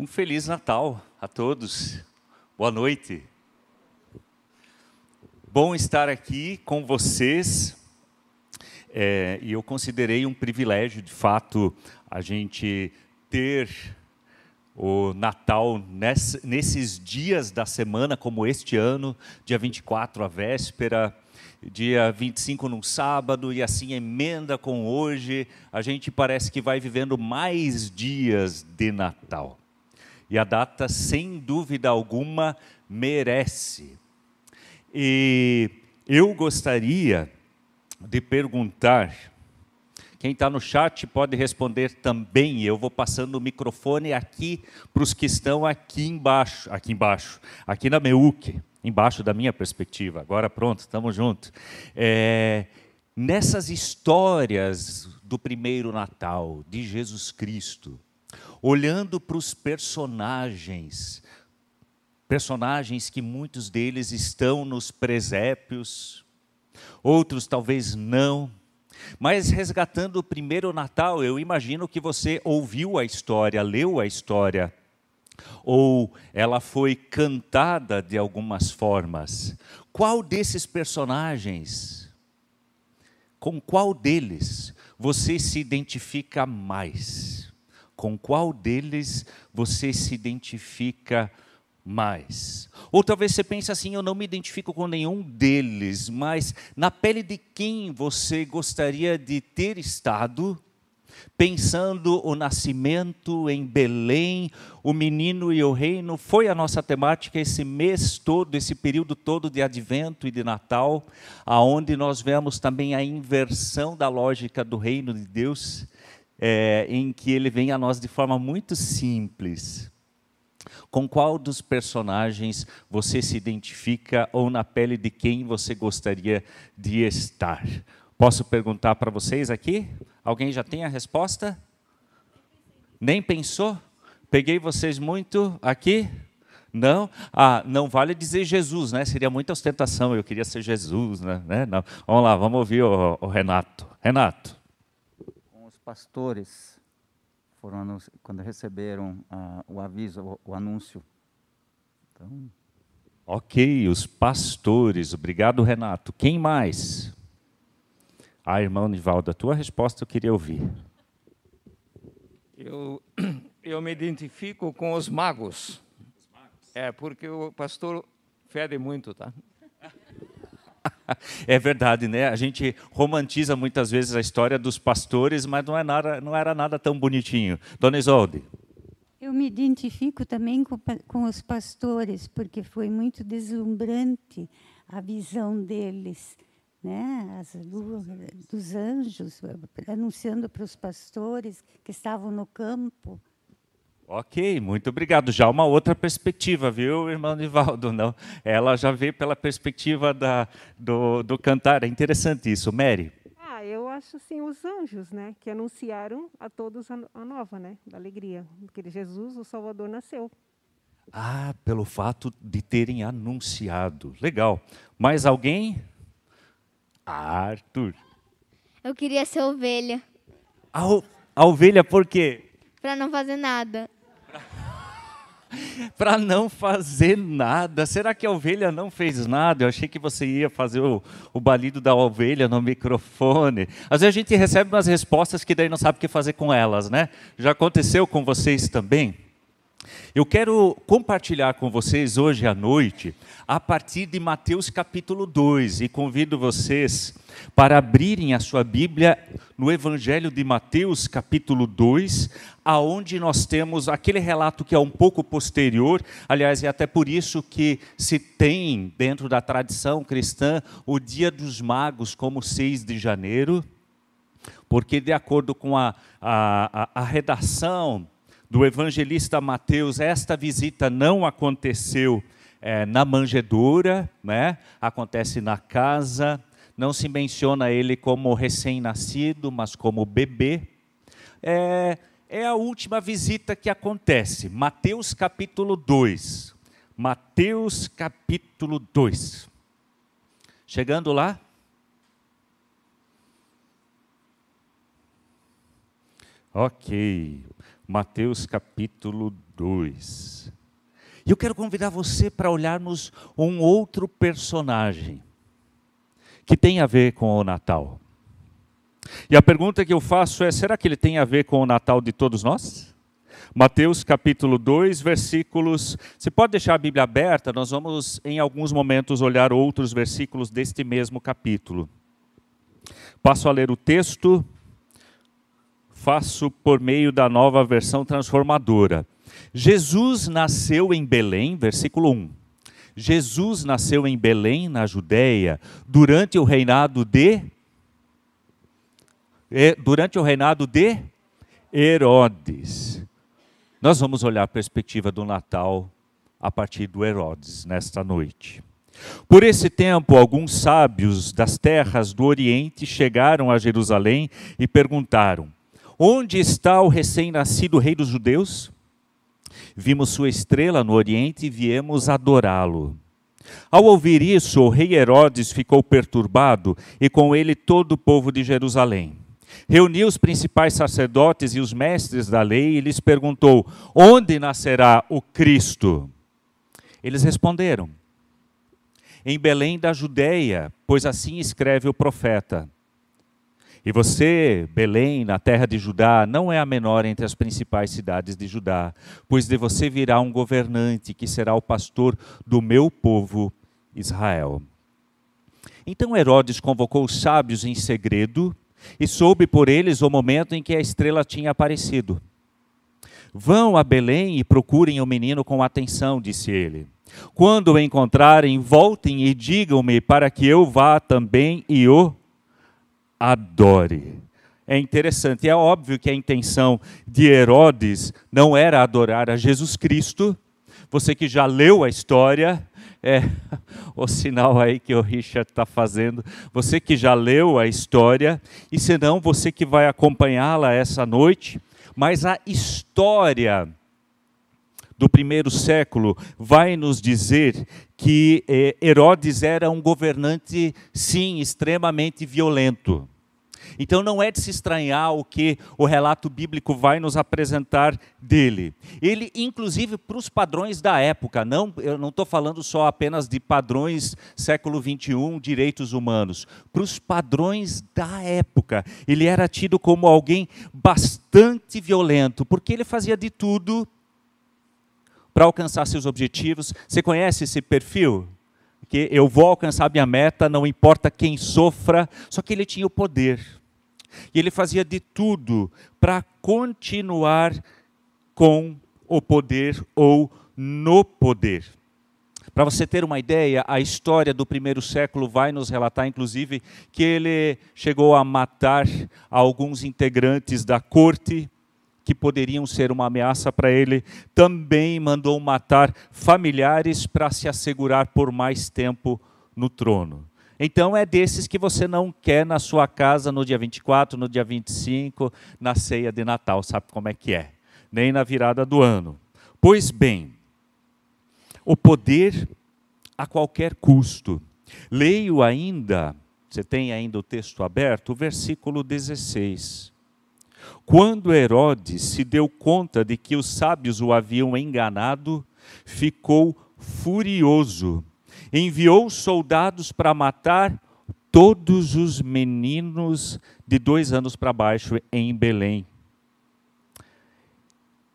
Um Feliz Natal a todos. Boa noite. Bom estar aqui com vocês. É, e eu considerei um privilégio, de fato, a gente ter o Natal ness, nesses dias da semana, como este ano, dia 24, a véspera, dia 25 num sábado, e assim emenda com hoje, a gente parece que vai vivendo mais dias de Natal. E a data, sem dúvida alguma, merece. E eu gostaria de perguntar, quem está no chat pode responder também. Eu vou passando o microfone aqui para os que estão aqui embaixo, aqui embaixo, aqui na Meuc, embaixo da minha perspectiva. Agora pronto, estamos juntos. É, nessas histórias do primeiro Natal de Jesus Cristo, olhando para os personagens, personagens que muitos deles estão nos presépios, outros talvez não. Mas resgatando o primeiro Natal, eu imagino que você ouviu a história, leu a história, ou ela foi cantada de algumas formas. Qual desses personagens, com qual deles você se identifica mais? Com qual deles você se identifica mais. Ou talvez você pense assim: eu não me identifico com nenhum deles, mas na pele de quem você gostaria de ter estado? Pensando o nascimento em Belém, o menino e o reino, foi a nossa temática esse mês todo, esse período todo de advento e de Natal, aonde nós vemos também a inversão da lógica do reino de Deus é, em que ele vem a nós de forma muito simples. Com qual dos personagens você se identifica ou na pele de quem você gostaria de estar? Posso perguntar para vocês aqui? Alguém já tem a resposta? Nem pensou? Peguei vocês muito aqui? Não? Ah, não vale dizer Jesus, né? Seria muita ostentação. Eu queria ser Jesus, né? Não. Vamos lá, vamos ouvir o, o Renato. Renato pastores foram quando receberam uh, o aviso, o, o anúncio. Então... Ok, os pastores. Obrigado, Renato. Quem mais? Ah, irmão Nivaldo, a tua resposta eu queria ouvir. Eu, eu me identifico com os magos. É, porque o pastor fede muito, tá? é verdade, né? A gente romantiza muitas vezes a história dos pastores, mas não, é nada, não era nada tão bonitinho. Dona Isolde. Eu me identifico também com, com os pastores, porque foi muito deslumbrante a visão deles, né? As dos anjos anunciando para os pastores que estavam no campo Ok, muito obrigado. Já uma outra perspectiva, viu, irmão Nivaldo? Não, ela já vê pela perspectiva da, do, do cantar. É interessante isso. Mary? Ah, eu acho assim os anjos, né, que anunciaram a todos a, nova, né, da alegria, que Jesus, o Salvador, nasceu. Ah, pelo fato de terem anunciado. Legal. Mais alguém? Arthur. Eu queria ser ovelha. A, a ovelha por quê? Para não fazer nada para não fazer nada. Será que a ovelha não fez nada? Eu achei que você ia fazer o, o balido da ovelha no microfone. Às vezes a gente recebe umas respostas que daí não sabe o que fazer com elas, né? Já aconteceu com vocês também? Eu quero compartilhar com vocês hoje à noite, a partir de Mateus capítulo 2, e convido vocês para abrirem a sua Bíblia no Evangelho de Mateus capítulo 2, aonde nós temos aquele relato que é um pouco posterior, aliás, é até por isso que se tem dentro da tradição cristã o Dia dos Magos como 6 de janeiro, porque de acordo com a, a, a, a redação do evangelista Mateus, esta visita não aconteceu é, na manjedoura, né? acontece na casa, não se menciona ele como recém-nascido, mas como bebê. É, é a última visita que acontece, Mateus capítulo 2. Mateus capítulo 2. Chegando lá. Ok. Mateus capítulo 2. E eu quero convidar você para olharmos um outro personagem que tem a ver com o Natal. E a pergunta que eu faço é: será que ele tem a ver com o Natal de todos nós? Mateus capítulo 2, versículos. Você pode deixar a Bíblia aberta, nós vamos em alguns momentos olhar outros versículos deste mesmo capítulo. Passo a ler o texto, faço por meio da nova versão transformadora. Jesus nasceu em Belém, versículo 1. Jesus nasceu em Belém, na Judéia, durante o reinado de durante o reinado de Herodes. Nós vamos olhar a perspectiva do Natal a partir do Herodes nesta noite. Por esse tempo, alguns sábios das terras do Oriente chegaram a Jerusalém e perguntaram: Onde está o recém-nascido rei dos judeus? Vimos sua estrela no Oriente e viemos adorá-lo. Ao ouvir isso, o rei Herodes ficou perturbado e com ele todo o povo de Jerusalém. Reuniu os principais sacerdotes e os mestres da lei e lhes perguntou: Onde nascerá o Cristo? Eles responderam: Em Belém da Judéia, pois assim escreve o profeta. E você, Belém, na terra de Judá, não é a menor entre as principais cidades de Judá, pois de você virá um governante que será o pastor do meu povo Israel. Então Herodes convocou os sábios em segredo e soube por eles o momento em que a estrela tinha aparecido. Vão a Belém e procurem o menino com atenção, disse ele. Quando o encontrarem, voltem e digam-me para que eu vá também e o adore. É interessante, é óbvio que a intenção de Herodes não era adorar a Jesus Cristo. Você que já leu a história, é o sinal aí que o Richard está fazendo. Você que já leu a história, e se não, você que vai acompanhá-la essa noite. Mas a história do primeiro século vai nos dizer que eh, Herodes era um governante, sim, extremamente violento. Então não é de se estranhar o que o relato bíblico vai nos apresentar dele. Ele, inclusive, para os padrões da época, não, eu não estou falando só apenas de padrões século 21, direitos humanos. Para os padrões da época, ele era tido como alguém bastante violento, porque ele fazia de tudo para alcançar seus objetivos. Você conhece esse perfil? Que eu vou alcançar minha meta, não importa quem sofra, só que ele tinha o poder. E ele fazia de tudo para continuar com o poder ou no poder. Para você ter uma ideia, a história do primeiro século vai nos relatar, inclusive, que ele chegou a matar alguns integrantes da corte que poderiam ser uma ameaça para ele. Também mandou matar familiares para se assegurar por mais tempo no trono. Então é desses que você não quer na sua casa no dia 24, no dia 25, na ceia de Natal, sabe como é que é? Nem na virada do ano. Pois bem, o poder a qualquer custo. Leio ainda, você tem ainda o texto aberto, o versículo 16. Quando Herodes se deu conta de que os sábios o haviam enganado, ficou furioso enviou soldados para matar todos os meninos de dois anos para baixo em Belém.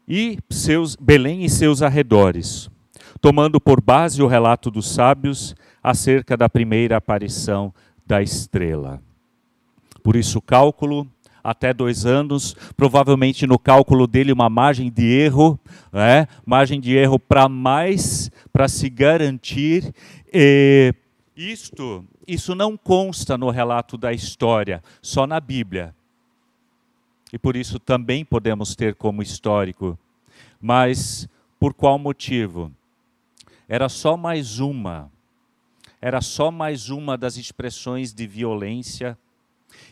E seus, Belém e seus arredores, tomando por base o relato dos sábios acerca da primeira aparição da estrela. Por isso, o cálculo até dois anos, provavelmente no cálculo dele uma margem de erro, né? margem de erro para mais, para se garantir. E isto, isso não consta no relato da história, só na Bíblia. E por isso também podemos ter como histórico. Mas por qual motivo? Era só mais uma, era só mais uma das expressões de violência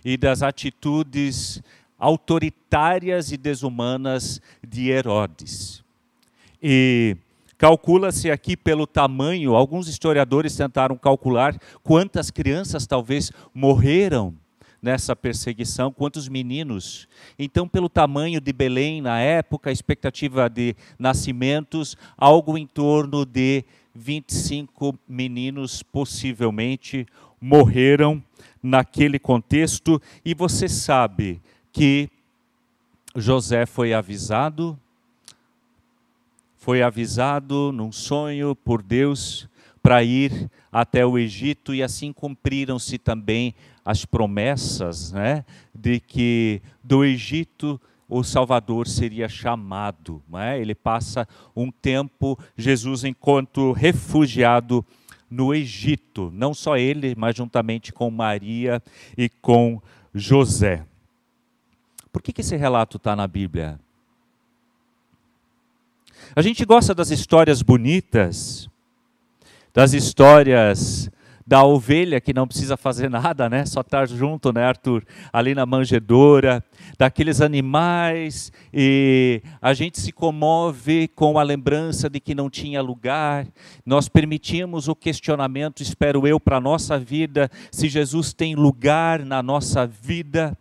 e das atitudes autoritárias e desumanas de Herodes. E calcula-se aqui pelo tamanho, alguns historiadores tentaram calcular quantas crianças talvez morreram nessa perseguição, quantos meninos. Então, pelo tamanho de Belém na época, a expectativa de nascimentos, algo em torno de 25 meninos possivelmente morreram naquele contexto, e você sabe que José foi avisado, foi avisado num sonho por Deus para ir até o Egito e assim cumpriram-se também as promessas, né, de que do Egito o Salvador seria chamado. É? Ele passa um tempo, Jesus, enquanto refugiado no Egito, não só ele, mas juntamente com Maria e com José. Por que, que esse relato está na Bíblia? A gente gosta das histórias bonitas, das histórias da ovelha que não precisa fazer nada, né? Só estar junto, né, Arthur? Ali na manjedoura, daqueles animais, e a gente se comove com a lembrança de que não tinha lugar. Nós permitimos o questionamento, espero eu, para nossa vida, se Jesus tem lugar na nossa vida.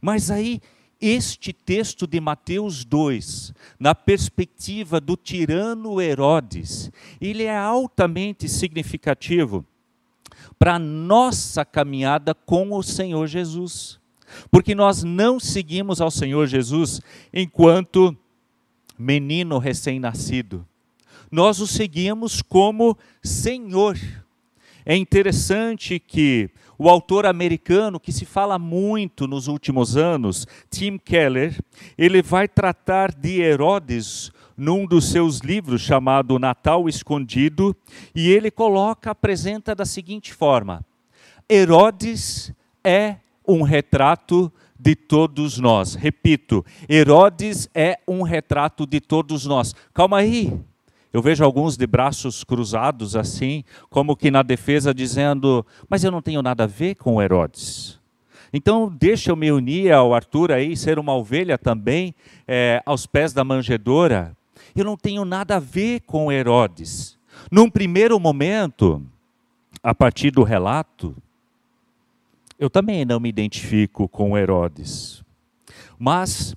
Mas aí este texto de Mateus 2, na perspectiva do tirano Herodes, ele é altamente significativo para a nossa caminhada com o Senhor Jesus. Porque nós não seguimos ao Senhor Jesus enquanto menino recém-nascido. Nós o seguimos como Senhor. É interessante que o autor americano, que se fala muito nos últimos anos, Tim Keller, ele vai tratar de Herodes num dos seus livros chamado Natal Escondido, e ele coloca, apresenta da seguinte forma: Herodes é um retrato de todos nós. Repito, Herodes é um retrato de todos nós. Calma aí. Eu vejo alguns de braços cruzados assim, como que na defesa dizendo: Mas eu não tenho nada a ver com Herodes. Então, deixa eu me unir ao Arthur aí, ser uma ovelha também, é, aos pés da manjedoura eu não tenho nada a ver com Herodes. Num primeiro momento, a partir do relato, eu também não me identifico com Herodes. Mas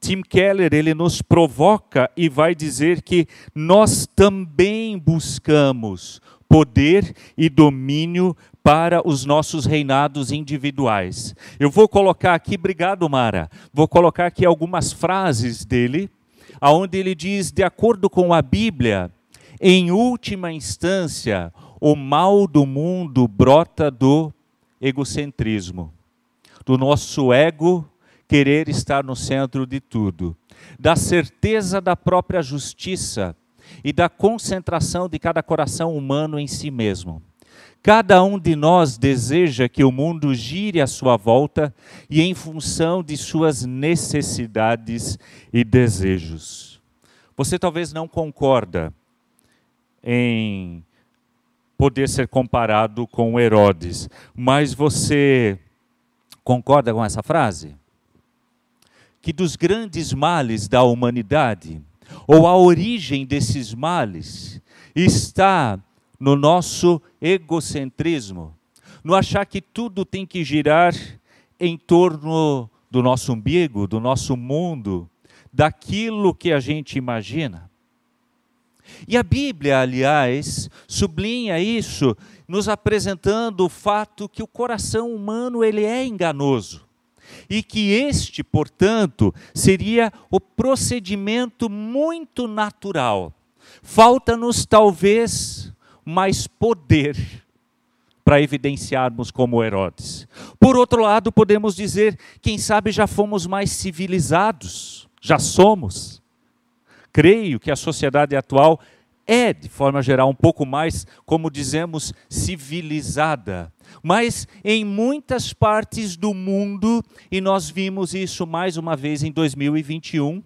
Tim Keller, ele nos provoca e vai dizer que nós também buscamos poder e domínio para os nossos reinados individuais. Eu vou colocar aqui, obrigado Mara, vou colocar aqui algumas frases dele aonde ele diz, de acordo com a Bíblia, em última instância, o mal do mundo brota do egocentrismo, do nosso ego querer estar no centro de tudo, da certeza da própria justiça e da concentração de cada coração humano em si mesmo. Cada um de nós deseja que o mundo gire à sua volta e em função de suas necessidades e desejos. Você talvez não concorda em poder ser comparado com Herodes, mas você concorda com essa frase? Que dos grandes males da humanidade, ou a origem desses males, está no nosso egocentrismo, no achar que tudo tem que girar em torno do nosso umbigo, do nosso mundo, daquilo que a gente imagina. E a Bíblia, aliás, sublinha isso, nos apresentando o fato que o coração humano ele é enganoso e que este, portanto, seria o procedimento muito natural. Falta-nos talvez mais poder para evidenciarmos como Herodes. Por outro lado, podemos dizer, quem sabe já fomos mais civilizados, já somos. Creio que a sociedade atual é, de forma geral, um pouco mais, como dizemos, civilizada. Mas em muitas partes do mundo, e nós vimos isso mais uma vez em 2021,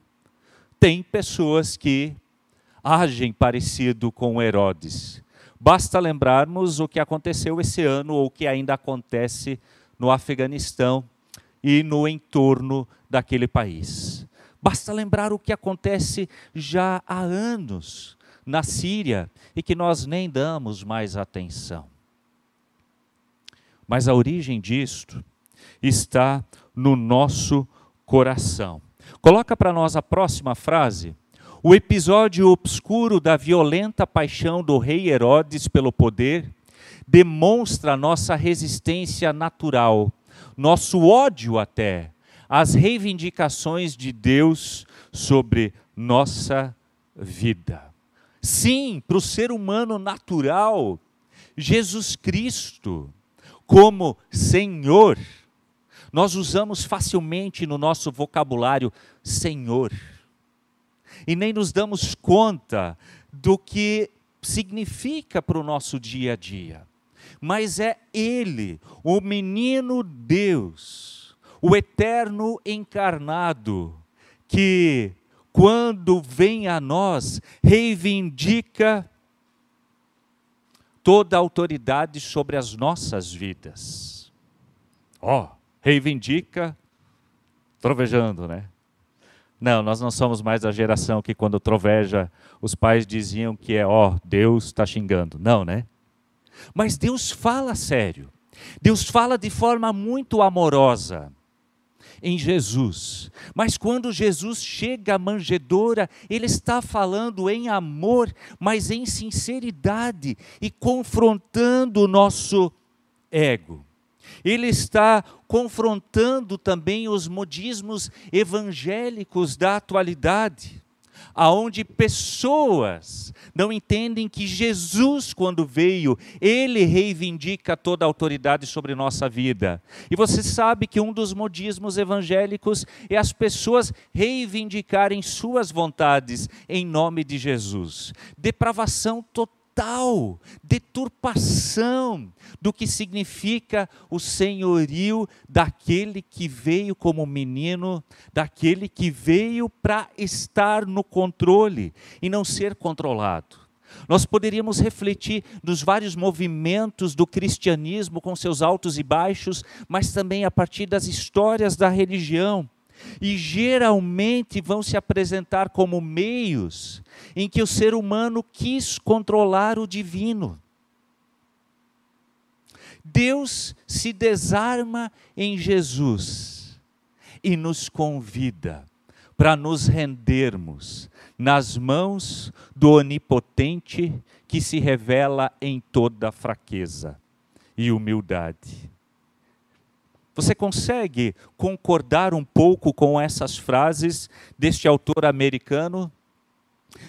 tem pessoas que agem parecido com Herodes Basta lembrarmos o que aconteceu esse ano ou o que ainda acontece no Afeganistão e no entorno daquele país. Basta lembrar o que acontece já há anos na Síria e que nós nem damos mais atenção. Mas a origem disto está no nosso coração. Coloca para nós a próxima frase. O episódio obscuro da violenta paixão do rei Herodes pelo poder demonstra nossa resistência natural, nosso ódio até, às reivindicações de Deus sobre nossa vida. Sim, para o ser humano natural, Jesus Cristo, como Senhor, nós usamos facilmente no nosso vocabulário Senhor. E nem nos damos conta do que significa para o nosso dia a dia. Mas é Ele, o menino Deus, o eterno encarnado, que, quando vem a nós, reivindica toda a autoridade sobre as nossas vidas. Ó, oh, reivindica, trovejando, né? Não, nós não somos mais a geração que quando troveja, os pais diziam que é, ó, oh, Deus está xingando. Não, né? Mas Deus fala sério. Deus fala de forma muito amorosa em Jesus. Mas quando Jesus chega à manjedoura, ele está falando em amor, mas em sinceridade e confrontando o nosso ego. Ele está confrontando também os modismos evangélicos da atualidade aonde pessoas não entendem que Jesus, quando veio, ele reivindica toda a autoridade sobre nossa vida. E você sabe que um dos modismos evangélicos é as pessoas reivindicarem suas vontades em nome de Jesus. Depravação total total deturpação do que significa o senhorio daquele que veio como menino, daquele que veio para estar no controle e não ser controlado. Nós poderíamos refletir nos vários movimentos do cristianismo com seus altos e baixos, mas também a partir das histórias da religião e geralmente vão se apresentar como meios em que o ser humano quis controlar o divino. Deus se desarma em Jesus e nos convida para nos rendermos nas mãos do Onipotente que se revela em toda fraqueza e humildade. Você consegue concordar um pouco com essas frases deste autor americano?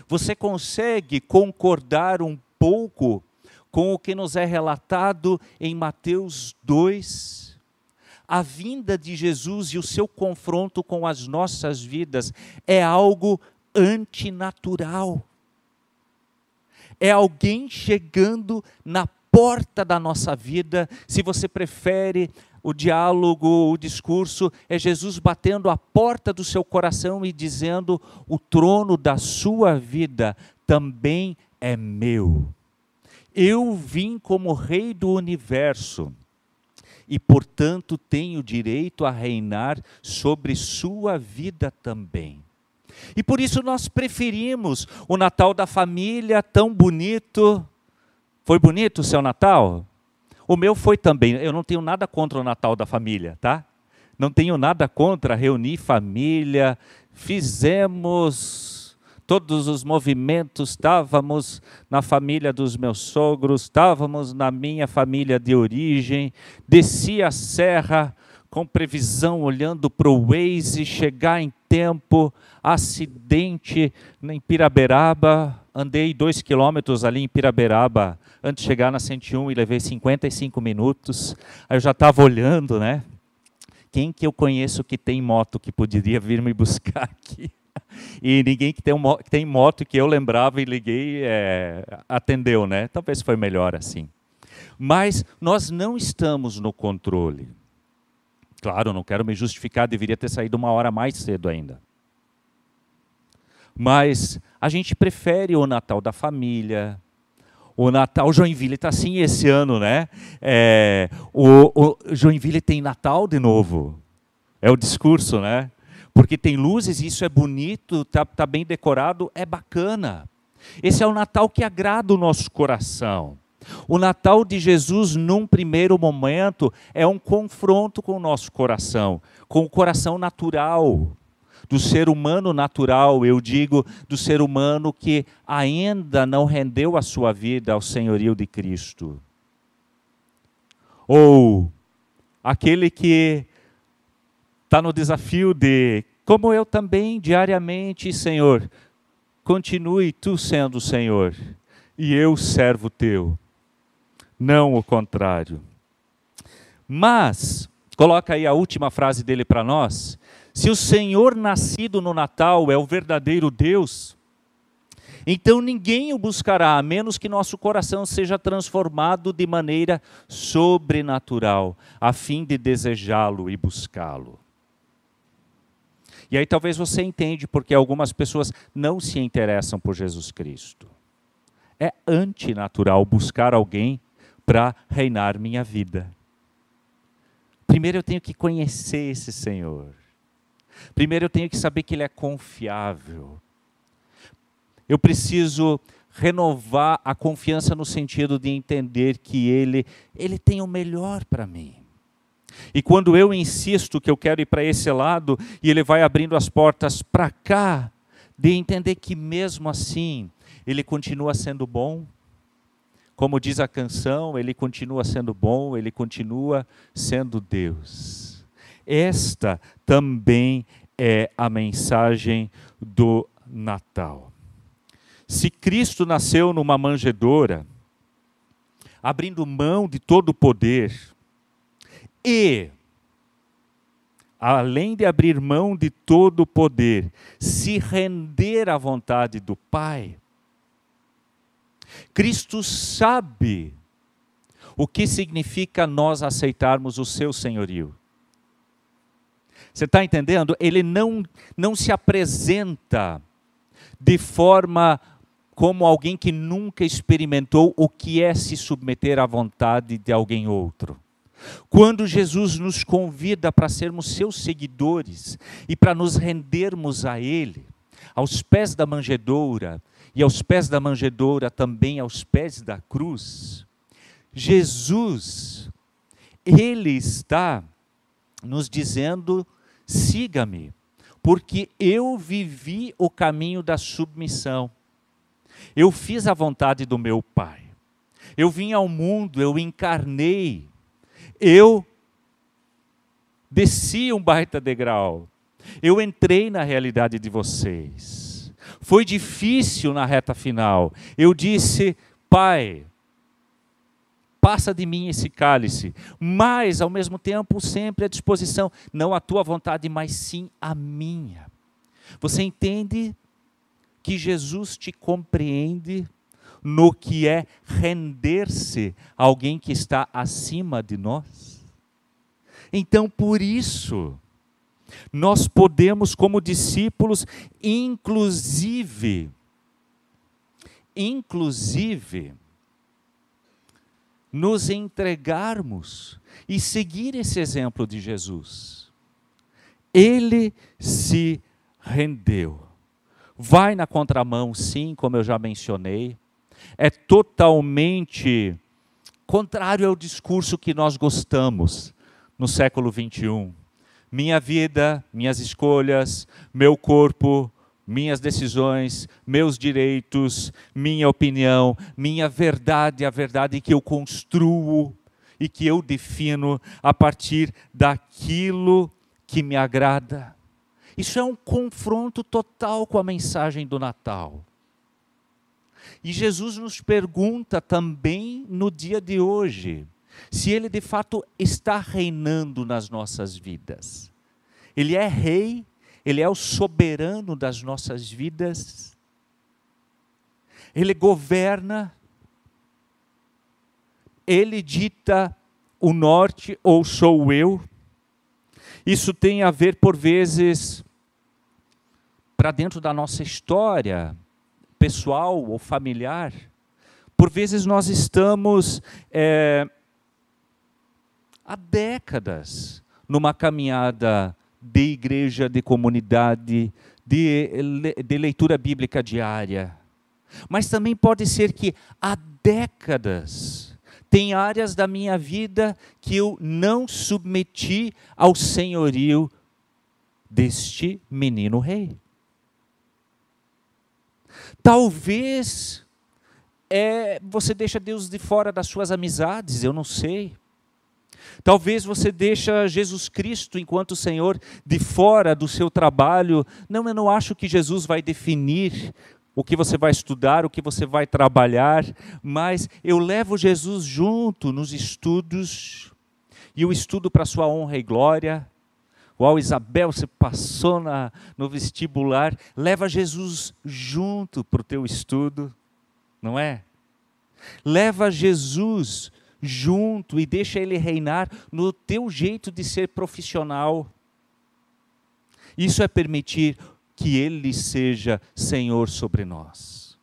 Você consegue concordar um pouco com o que nos é relatado em Mateus 2? A vinda de Jesus e o seu confronto com as nossas vidas é algo antinatural. É alguém chegando na porta da nossa vida, se você prefere o diálogo, o discurso, é Jesus batendo a porta do seu coração e dizendo: o trono da sua vida também é meu. Eu vim como rei do universo e, portanto, tenho direito a reinar sobre sua vida também. E por isso nós preferimos o Natal da família tão bonito. Foi bonito o seu Natal? O meu foi também. Eu não tenho nada contra o Natal da família, tá? Não tenho nada contra reunir família. Fizemos todos os movimentos, estávamos na família dos meus sogros, estávamos na minha família de origem, desci a serra com previsão, olhando para o Waze, chegar em tempo, acidente em Piraberaba, andei dois quilômetros ali em Piraberaba, antes de chegar na 101 e levei 55 minutos. Aí eu já estava olhando, né? Quem que eu conheço que tem moto que poderia vir me buscar aqui? E ninguém que tem, um, que tem moto que eu lembrava e liguei é, atendeu, né? Talvez foi melhor assim. Mas nós não estamos no controle. Claro, não quero me justificar, deveria ter saído uma hora mais cedo ainda. Mas a gente prefere o Natal da família, o Natal Joinville está assim esse ano, né? É, o, o, Joinville tem Natal de novo. É o discurso, né? Porque tem luzes, isso é bonito, está tá bem decorado, é bacana. Esse é o Natal que agrada o nosso coração. O Natal de Jesus, num primeiro momento, é um confronto com o nosso coração, com o coração natural, do ser humano natural, eu digo, do ser humano que ainda não rendeu a sua vida ao senhorio de Cristo. Ou aquele que está no desafio de, como eu também diariamente, Senhor, continue tu sendo Senhor e eu servo teu, não o contrário. Mas, coloca aí a última frase dele para nós. Se o Senhor nascido no Natal é o verdadeiro Deus, então ninguém o buscará, a menos que nosso coração seja transformado de maneira sobrenatural, a fim de desejá-lo e buscá-lo. E aí talvez você entende porque algumas pessoas não se interessam por Jesus Cristo. É antinatural buscar alguém para reinar minha vida. Primeiro eu tenho que conhecer esse Senhor. Primeiro eu tenho que saber que Ele é confiável. Eu preciso renovar a confiança no sentido de entender que Ele, Ele tem o melhor para mim. E quando eu insisto que eu quero ir para esse lado e Ele vai abrindo as portas para cá, de entender que mesmo assim Ele continua sendo bom. Como diz a canção, Ele continua sendo bom, Ele continua sendo Deus. Esta também é a mensagem do Natal. Se Cristo nasceu numa manjedoura, abrindo mão de todo o poder, e, além de abrir mão de todo o poder, se render à vontade do Pai, Cristo sabe o que significa nós aceitarmos o seu senhorio. Você está entendendo? Ele não, não se apresenta de forma como alguém que nunca experimentou o que é se submeter à vontade de alguém outro. Quando Jesus nos convida para sermos seus seguidores e para nos rendermos a Ele, aos pés da manjedoura, e aos pés da manjedoura também aos pés da cruz, Jesus, Ele está nos dizendo: siga-me, porque eu vivi o caminho da submissão, eu fiz a vontade do meu Pai, eu vim ao mundo, eu encarnei, eu desci um baita degrau. Eu entrei na realidade de vocês. Foi difícil na reta final. Eu disse, Pai, passa de mim esse cálice, mas ao mesmo tempo sempre à disposição, não a tua vontade, mas sim a minha. Você entende que Jesus te compreende no que é render-se a alguém que está acima de nós. Então, por isso, nós podemos, como discípulos, inclusive, inclusive, nos entregarmos e seguir esse exemplo de Jesus. Ele se rendeu. Vai na contramão, sim, como eu já mencionei, é totalmente contrário ao discurso que nós gostamos no século 21. Minha vida, minhas escolhas, meu corpo, minhas decisões, meus direitos, minha opinião, minha verdade, a verdade que eu construo e que eu defino a partir daquilo que me agrada. Isso é um confronto total com a mensagem do Natal. E Jesus nos pergunta também no dia de hoje se ele de fato está reinando nas nossas vidas. Ele é rei, ele é o soberano das nossas vidas. Ele governa, ele dita o norte ou sou eu. Isso tem a ver, por vezes, para dentro da nossa história, pessoal ou familiar, por vezes nós estamos é, há décadas numa caminhada de igreja, de comunidade, de, de leitura bíblica diária. Mas também pode ser que há décadas tem áreas da minha vida que eu não submeti ao senhorio deste menino rei. Talvez é, você deixa Deus de fora das suas amizades, eu não sei. Talvez você deixa Jesus Cristo enquanto Senhor de fora do seu trabalho. Não, eu não acho que Jesus vai definir o que você vai estudar, o que você vai trabalhar, mas eu levo Jesus junto nos estudos, e o estudo para sua honra e glória. Uau, Isabel, você passou na, no vestibular, leva Jesus junto para o teu estudo, não é? Leva Jesus junto e deixa ele reinar no teu jeito de ser profissional. Isso é permitir que ele seja Senhor sobre nós.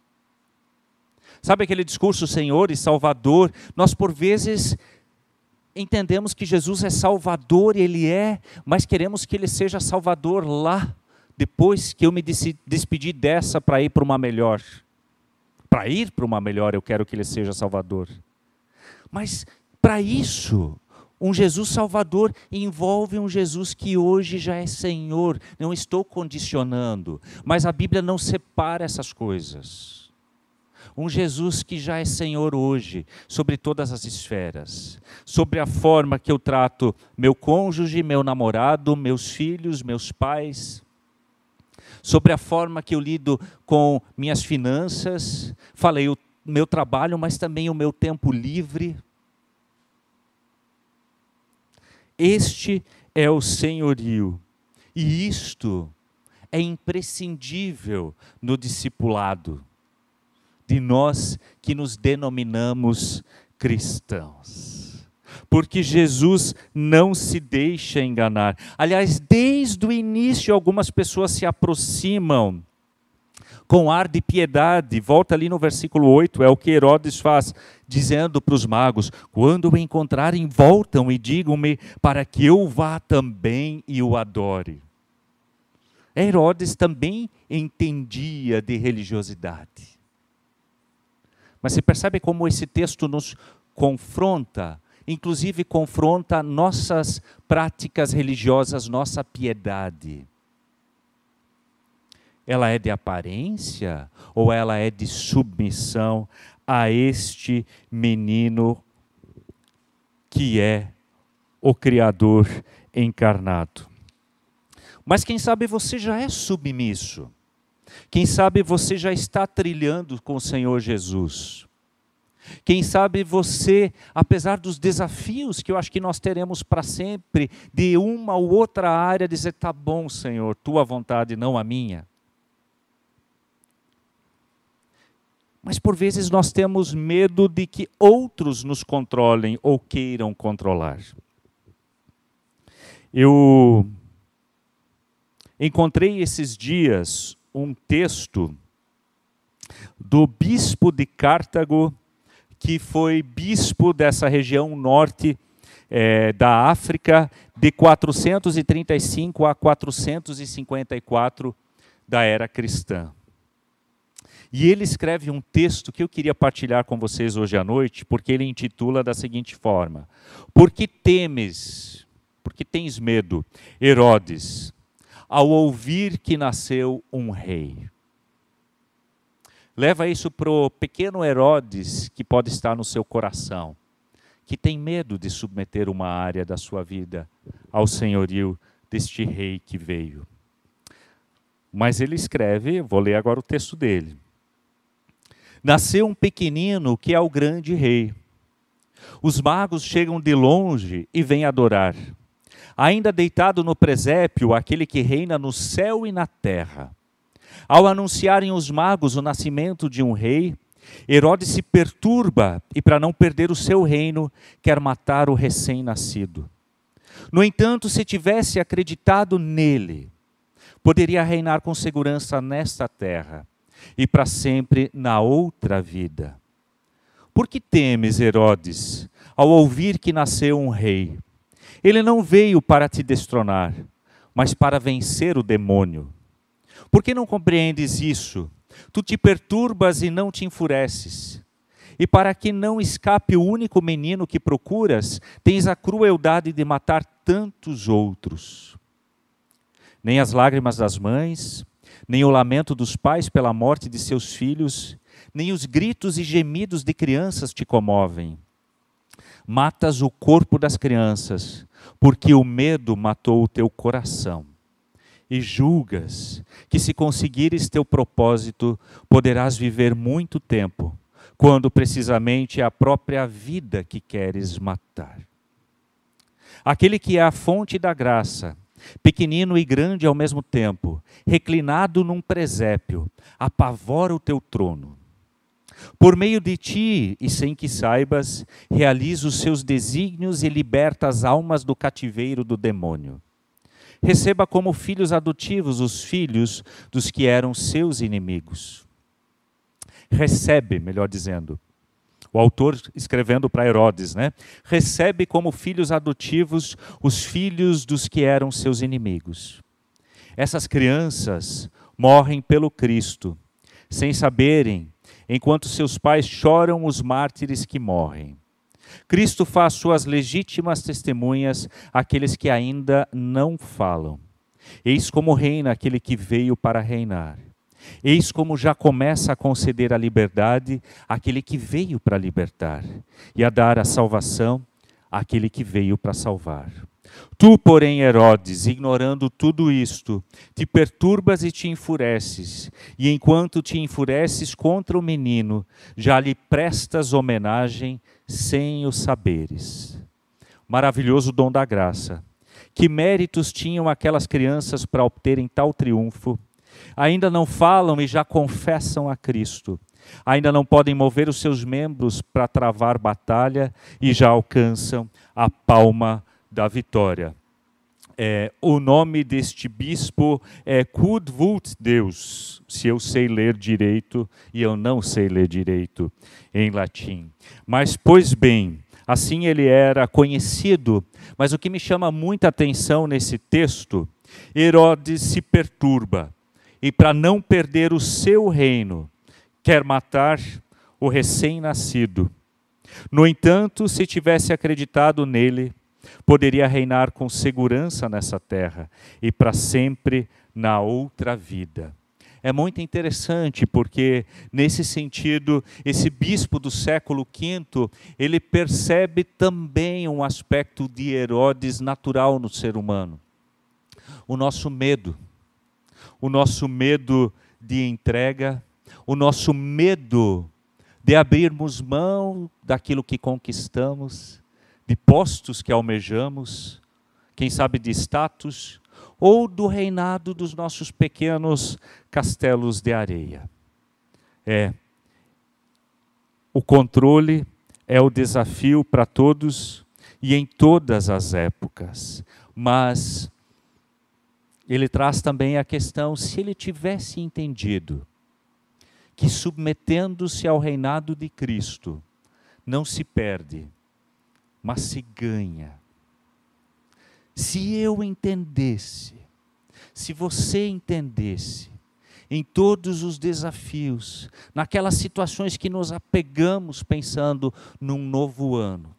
Sabe aquele discurso Senhor e Salvador? Nós por vezes entendemos que Jesus é Salvador, ele é, mas queremos que ele seja Salvador lá, depois que eu me despedi dessa para ir para uma melhor. Para ir para uma melhor, eu quero que ele seja Salvador. Mas para isso, um Jesus Salvador envolve um Jesus que hoje já é Senhor. Não estou condicionando, mas a Bíblia não separa essas coisas. Um Jesus que já é Senhor hoje, sobre todas as esferas, sobre a forma que eu trato meu cônjuge, meu namorado, meus filhos, meus pais, sobre a forma que eu lido com minhas finanças, falei o meu trabalho, mas também o meu tempo livre Este é o senhorio. E isto é imprescindível no discipulado de nós que nos denominamos cristãos. Porque Jesus não se deixa enganar. Aliás, desde o início, algumas pessoas se aproximam com ar de piedade. Volta ali no versículo 8, é o que Herodes faz, dizendo para os magos: Quando o encontrarem, voltam e digam-me para que eu vá também e o adore. Herodes também entendia de religiosidade. Mas você percebe como esse texto nos confronta, inclusive confronta nossas práticas religiosas, nossa piedade ela é de aparência ou ela é de submissão a este menino que é o Criador encarnado? Mas quem sabe você já é submisso. Quem sabe você já está trilhando com o Senhor Jesus. Quem sabe você, apesar dos desafios que eu acho que nós teremos para sempre, de uma ou outra área, dizer: tá bom, Senhor, tua vontade, não a minha. Mas por vezes nós temos medo de que outros nos controlem ou queiram controlar. Eu encontrei esses dias um texto do bispo de Cartago, que foi bispo dessa região norte é, da África, de 435 a 454 da era cristã. E ele escreve um texto que eu queria partilhar com vocês hoje à noite, porque ele intitula da seguinte forma: Por que temes, por que tens medo, Herodes, ao ouvir que nasceu um rei? Leva isso para o pequeno Herodes que pode estar no seu coração, que tem medo de submeter uma área da sua vida ao senhorio deste rei que veio. Mas ele escreve, vou ler agora o texto dele nasceu um pequenino que é o grande rei. Os magos chegam de longe e vêm adorar. Ainda deitado no presépio, aquele que reina no céu e na terra. Ao anunciarem os magos o nascimento de um rei, Herodes se perturba e, para não perder o seu reino, quer matar o recém-nascido. No entanto, se tivesse acreditado nele, poderia reinar com segurança nesta terra e para sempre na outra vida. Por que temes, Herodes, ao ouvir que nasceu um rei? Ele não veio para te destronar, mas para vencer o demônio. Por que não compreendes isso? Tu te perturbas e não te enfureces. E para que não escape o único menino que procuras, tens a crueldade de matar tantos outros. Nem as lágrimas das mães, nem o lamento dos pais pela morte de seus filhos, nem os gritos e gemidos de crianças te comovem. Matas o corpo das crianças, porque o medo matou o teu coração. E julgas que, se conseguires teu propósito, poderás viver muito tempo, quando precisamente é a própria vida que queres matar. Aquele que é a fonte da graça, pequenino e grande ao mesmo tempo, reclinado num presépio, apavora o teu trono. Por meio de ti, e sem que saibas, realiza os seus desígnios e liberta as almas do cativeiro do demônio. Receba como filhos adotivos os filhos dos que eram seus inimigos. Recebe, melhor dizendo, o autor escrevendo para Herodes, né? Recebe como filhos adotivos os filhos dos que eram seus inimigos. Essas crianças morrem pelo Cristo, sem saberem, enquanto seus pais choram os mártires que morrem. Cristo faz suas legítimas testemunhas àqueles que ainda não falam. Eis como reina aquele que veio para reinar. Eis como já começa a conceder a liberdade àquele que veio para libertar, e a dar a salvação àquele que veio para salvar. Tu, porém, Herodes, ignorando tudo isto, te perturbas e te enfureces, e enquanto te enfureces contra o menino, já lhe prestas homenagem sem o saberes. Maravilhoso dom da graça. Que méritos tinham aquelas crianças para obterem tal triunfo? Ainda não falam e já confessam a Cristo, ainda não podem mover os seus membros para travar batalha e já alcançam a palma da vitória. É, o nome deste bispo é Kudvult Deus, se eu sei ler direito, e eu não sei ler direito em latim. Mas, pois bem, assim ele era conhecido, mas o que me chama muita atenção nesse texto, Herodes se perturba e para não perder o seu reino, quer matar o recém-nascido. No entanto, se tivesse acreditado nele, poderia reinar com segurança nessa terra e para sempre na outra vida. É muito interessante porque, nesse sentido, esse bispo do século V, ele percebe também um aspecto de Herodes natural no ser humano. O nosso medo o nosso medo de entrega, o nosso medo de abrirmos mão daquilo que conquistamos, de postos que almejamos, quem sabe de status, ou do reinado dos nossos pequenos castelos de areia. É. O controle é o desafio para todos e em todas as épocas, mas ele traz também a questão: se ele tivesse entendido que submetendo-se ao reinado de Cristo, não se perde, mas se ganha. Se eu entendesse, se você entendesse, em todos os desafios, naquelas situações que nos apegamos pensando num novo ano,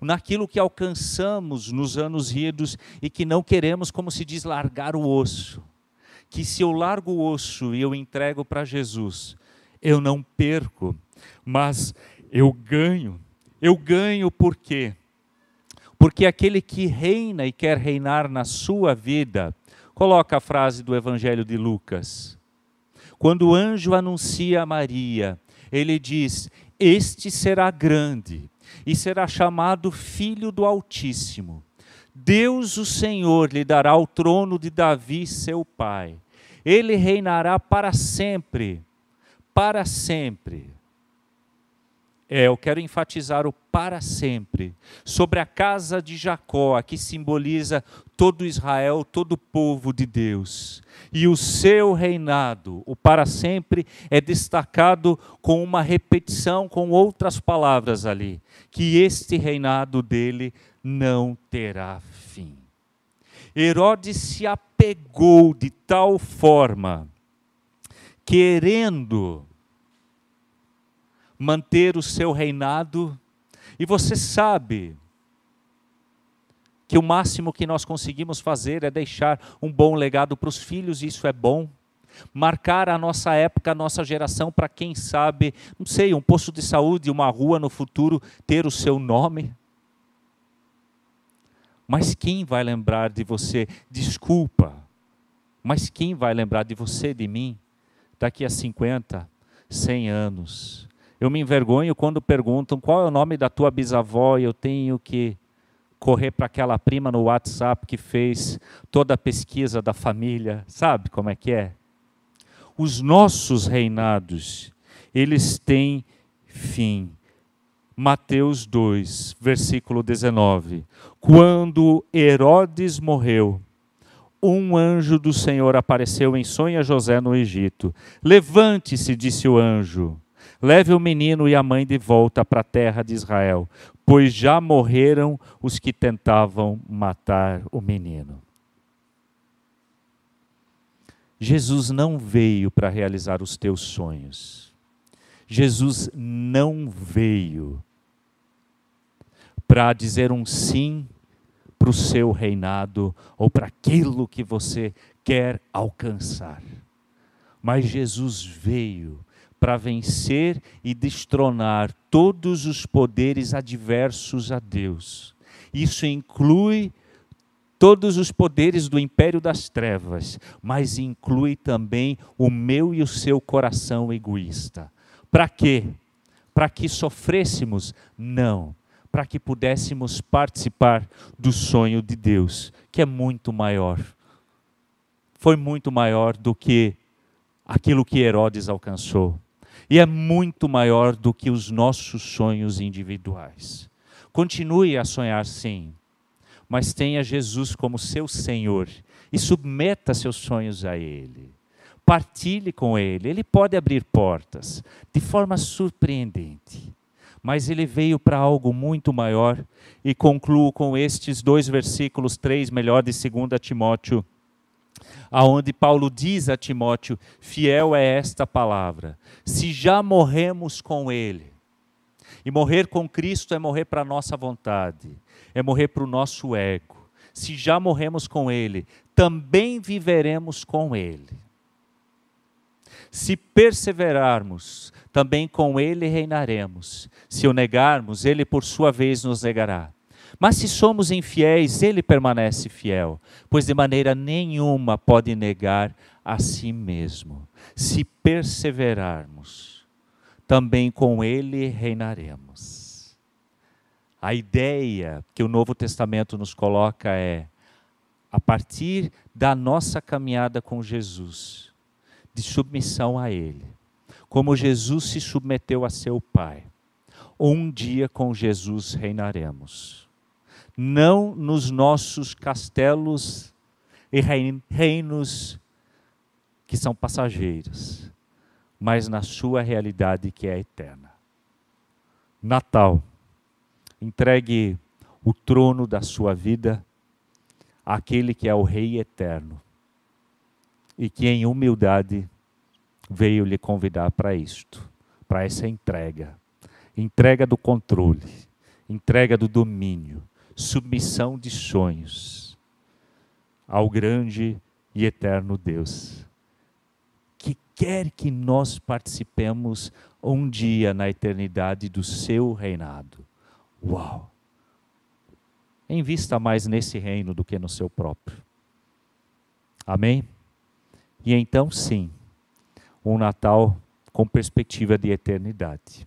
naquilo que alcançamos nos anos idos e que não queremos, como se diz, largar o osso. Que se eu largo o osso e eu entrego para Jesus, eu não perco, mas eu ganho. Eu ganho por quê? Porque aquele que reina e quer reinar na sua vida, coloca a frase do Evangelho de Lucas. Quando o anjo anuncia a Maria, ele diz: Este será grande e será chamado Filho do Altíssimo. Deus, o Senhor, lhe dará o trono de Davi, seu pai. Ele reinará para sempre, para sempre. É, eu quero enfatizar o para sempre sobre a casa de Jacó, que simboliza todo Israel, todo o povo de Deus. E o seu reinado, o para sempre, é destacado com uma repetição, com outras palavras ali, que este reinado dele não terá fim. Herodes se apegou de tal forma querendo manter o seu reinado, e você sabe que o máximo que nós conseguimos fazer é deixar um bom legado para os filhos, e isso é bom. Marcar a nossa época, a nossa geração, para quem sabe, não sei, um posto de saúde, uma rua no futuro ter o seu nome. Mas quem vai lembrar de você? Desculpa, mas quem vai lembrar de você, de mim, daqui a 50, 100 anos? Eu me envergonho quando perguntam qual é o nome da tua bisavó e eu tenho que correr para aquela prima no WhatsApp que fez toda a pesquisa da família. Sabe como é que é? Os nossos reinados, eles têm fim. Mateus 2, versículo 19. Quando Herodes morreu, um anjo do Senhor apareceu em sonho a José no Egito. Levante-se, disse o anjo Leve o menino e a mãe de volta para a terra de Israel, pois já morreram os que tentavam matar o menino. Jesus não veio para realizar os teus sonhos. Jesus não veio para dizer um sim para o seu reinado ou para aquilo que você quer alcançar. Mas Jesus veio para vencer e destronar todos os poderes adversos a Deus. Isso inclui todos os poderes do império das trevas, mas inclui também o meu e o seu coração egoísta. Para quê? Para que sofrêssemos? Não. Para que pudéssemos participar do sonho de Deus, que é muito maior. Foi muito maior do que aquilo que Herodes alcançou e é muito maior do que os nossos sonhos individuais. Continue a sonhar sim, mas tenha Jesus como seu Senhor e submeta seus sonhos a Ele. Partilhe com Ele, Ele pode abrir portas de forma surpreendente. Mas ele veio para algo muito maior e concluo com estes dois versículos, três melhor de 2 Timóteo aonde Paulo diz a Timóteo: fiel é esta palavra. Se já morremos com Ele, e morrer com Cristo é morrer para a nossa vontade, é morrer para o nosso ego. Se já morremos com Ele, também viveremos com Ele. Se perseverarmos, também com Ele reinaremos. Se o negarmos, Ele por sua vez nos negará. Mas se somos infiéis, ele permanece fiel, pois de maneira nenhuma pode negar a si mesmo. Se perseverarmos, também com ele reinaremos. A ideia que o Novo Testamento nos coloca é, a partir da nossa caminhada com Jesus, de submissão a Ele, como Jesus se submeteu a seu Pai, um dia com Jesus reinaremos não nos nossos castelos e reinos que são passageiros, mas na sua realidade que é eterna. Natal, entregue o trono da sua vida àquele que é o Rei eterno e que em humildade veio lhe convidar para isto, para essa entrega entrega do controle, entrega do domínio, submissão de sonhos ao grande e eterno Deus, que quer que nós participemos um dia na eternidade do seu reinado. Uau! Invista mais nesse reino do que no seu próprio. Amém? E então, sim, um Natal com perspectiva de eternidade.